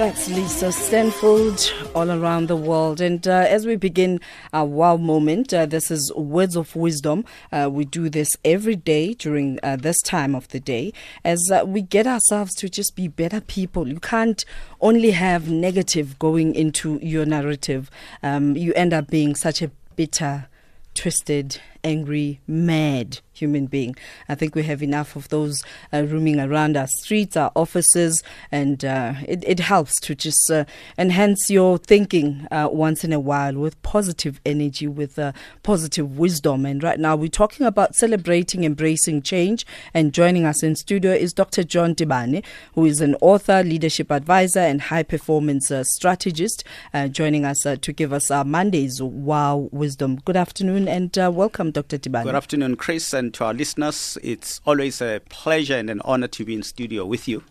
That's Lisa Stanford all around the world. And uh, as we begin our wow moment, uh, this is Words of Wisdom. Uh, we do this every day during uh, this time of the day as uh, we get ourselves to just be better people. You can't only have negative going into your narrative, um, you end up being such a bitter, twisted, angry, mad human being. I think we have enough of those uh, roaming around our streets, our offices, and uh, it, it, helps to just uh, enhance your thinking uh, once in a while with positive energy, with uh, positive wisdom. And right now, we're talking about celebrating, embracing change. And joining us in studio is Dr. John Tibane, who is an author, leadership advisor, and high performance uh, strategist, joining us to give us our Monday's wow wisdom. Good afternoon and welcome, Dr. Good afternoon, Chris. And to our listeners, it's always a pleasure and an honor to be in studio with you.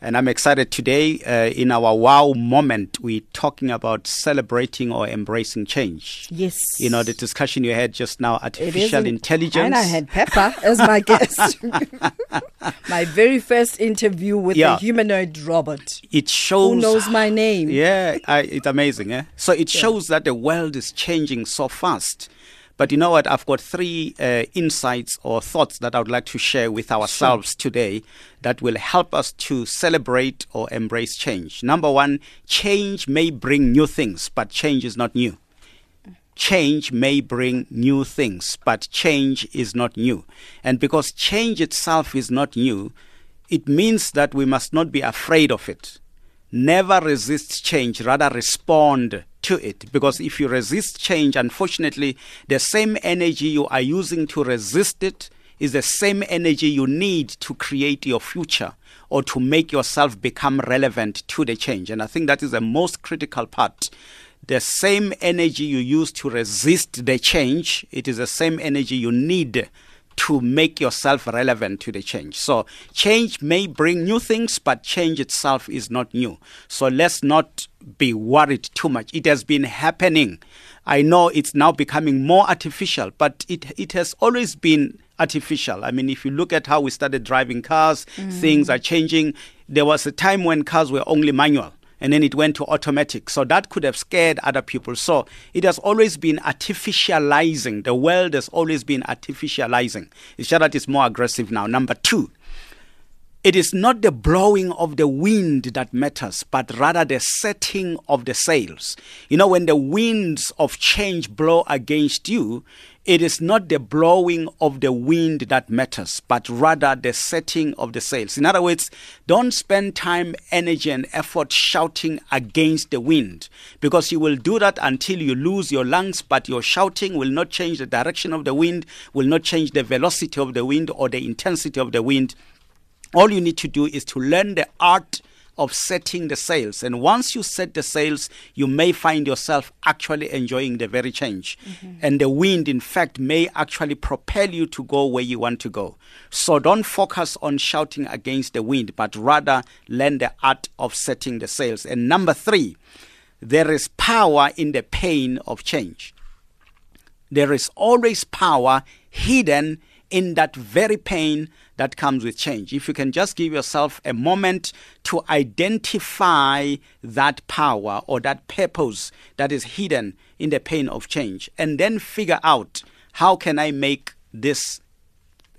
And I'm excited today uh, in our wow moment. We're talking about celebrating or embracing change. Yes. You know, the discussion you had just now, artificial intelligence. And I had Pepper as my guest. my very first interview with yeah. a humanoid robot. It shows. Who knows my name? Yeah, I, it's amazing. Eh? So it shows that the world is changing so fast but you know what? I've got three uh, insights or thoughts that I would like to share with ourselves sure. today that will help us to celebrate or embrace change. Number one, change may bring new things, but change is not new. Change may bring new things, but change is not new. And because change itself is not new, it means that we must not be afraid of it. Never resist change, rather respond to it. Because if you resist change, unfortunately, the same energy you are using to resist it is the same energy you need to create your future or to make yourself become relevant to the change. And I think that is the most critical part. The same energy you use to resist the change, it is the same energy you need to make yourself relevant to the change. So, change may bring new things, but change itself is not new. So, let's not be worried too much. It has been happening. I know it's now becoming more artificial, but it, it has always been artificial. I mean, if you look at how we started driving cars, mm. things are changing. There was a time when cars were only manual and then it went to automatic. So that could have scared other people. So it has always been artificializing. The world has always been artificializing. It's just that it's more aggressive now. Number two, it is not the blowing of the wind that matters, but rather the setting of the sails. You know, when the winds of change blow against you, it is not the blowing of the wind that matters, but rather the setting of the sails. In other words, don't spend time, energy, and effort shouting against the wind because you will do that until you lose your lungs, but your shouting will not change the direction of the wind, will not change the velocity of the wind or the intensity of the wind all you need to do is to learn the art of setting the sails. And once you set the sails, you may find yourself actually enjoying the very change. Mm-hmm. And the wind, in fact, may actually propel you to go where you want to go. So don't focus on shouting against the wind, but rather learn the art of setting the sails. And number three, there is power in the pain of change. There is always power hidden in that very pain that comes with change. If you can just give yourself a moment to identify that power or that purpose that is hidden in the pain of change, and then figure out how can I make this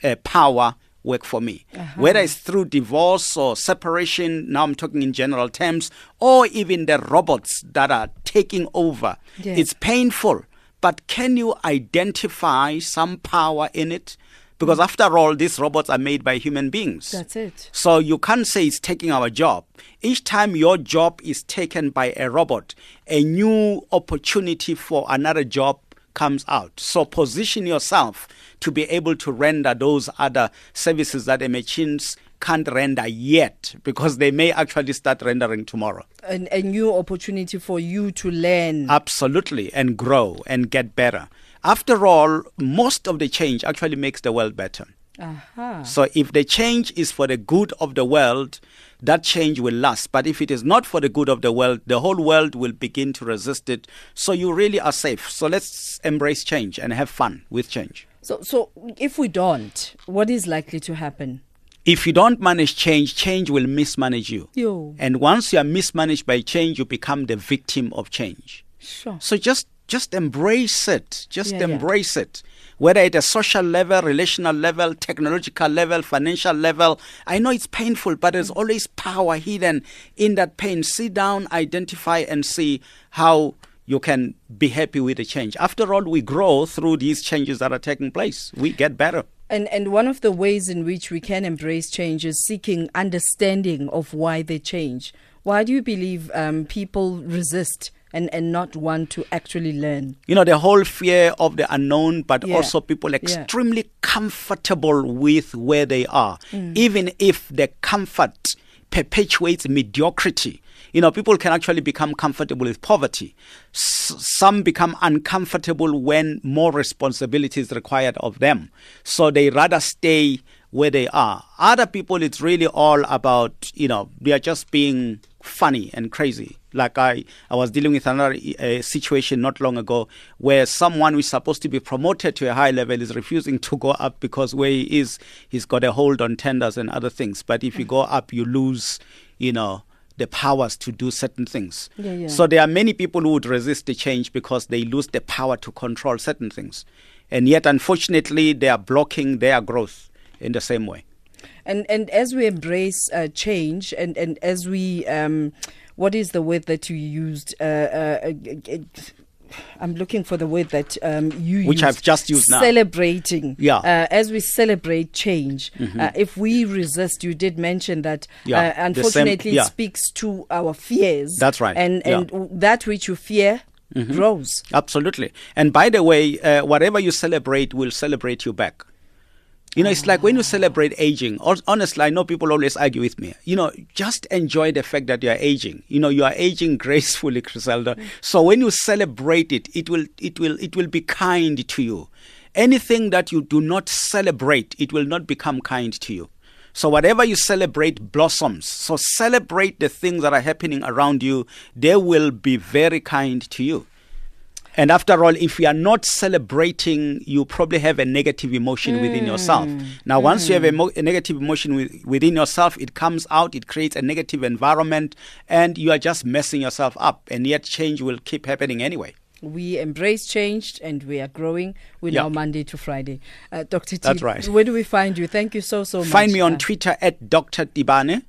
uh, power work for me. Uh-huh. Whether it's through divorce or separation, now I'm talking in general terms, or even the robots that are taking over. Yes. It's painful, but can you identify some power in it? Because after all, these robots are made by human beings. That's it. So you can't say it's taking our job. Each time your job is taken by a robot, a new opportunity for another job comes out. So position yourself to be able to render those other services that the machines can't render yet because they may actually start rendering tomorrow. And a new opportunity for you to learn. Absolutely, and grow and get better. After all, most of the change actually makes the world better. Uh-huh. So if the change is for the good of the world, that change will last. But if it is not for the good of the world, the whole world will begin to resist it. So you really are safe. So let's embrace change and have fun with change. So, so if we don't, what is likely to happen? If you don't manage change, change will mismanage you. Yo. And once you are mismanaged by change, you become the victim of change. Sure. So just just embrace it. Just Yeah, yeah. embrace it. Whether at a social level, relational level, technological level, financial level. I know it's painful, but there's always power hidden in that pain. Sit down, identify, and see how you can be happy with the change. After all, we grow through these changes that are taking place. We get better. And and one of the ways in which we can embrace change is seeking understanding of why they change. Why do you believe um, people resist and, and not want to actually learn? you know the whole fear of the unknown but Yeah. also people Yeah. extremely comfortable with where they are Mm. even if the comfort perpetuates mediocrity you know people can actually become comfortable with poverty S- some become uncomfortable when more responsibility is required of them so they rather stay where they are other people it's really all about you know they are just being funny and crazy like I, I was dealing with another uh, situation not long ago where someone who is supposed to be promoted to a high level is refusing to go up because where he is, he's got a hold on tenders and other things. But if you go up, you lose, you know, the powers to do certain things. Yeah, yeah. So there are many people who would resist the change because they lose the power to control certain things. And yet, unfortunately, they are blocking their growth in the same way. And and as we embrace uh, change, and and as we, um, what is the word that you used? Uh, uh, uh, I'm looking for the word that um, you Which used. I've just used now. Celebrating. Yeah. Uh, as we celebrate change, uh, if we resist, you did mention that. Yeah, Uh, the same- unfortunately, yeah. it speaks to our fears. That's right, And. Mm-hmm. and w- that which you fear grows. Absolutely. And by the way, uh, whatever you celebrate will celebrate you back. You know, it's like when you ah. celebrate aging. hon- Honestly, I know people always argue with me. You know, just enjoy the fact that you are aging. You know, you are aging gracefully, Griselda. Hmm. So when you celebrate it, it will, it will, it will be kind to you. Anything that you do not celebrate, it will not become kind to you. So whatever you celebrate blossoms. So celebrate the things that are happening around you. They will be very kind to you. And after all, if you are not celebrating, you probably have a negative emotion within yourself. Now, once you have a, mo- a negative emotion with, within yourself, it comes out, it creates a negative environment, and you are just messing yourself up. And yet, change will keep happening anyway. We embrace change and we are growing. We're Yeah. now Monday to Friday. Uh, Dr. T, That's right. where do we find you? Thank you so, so much. Find me on Uh, Twitter at Dr. Tibane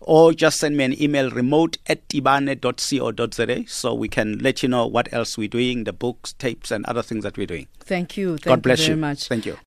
or just send me an email remote at tibane.co.za so we can let you know what else we're doing, the books, tapes, and other things that we're doing. Thank you. Thank God bless you very you. much. Thank you.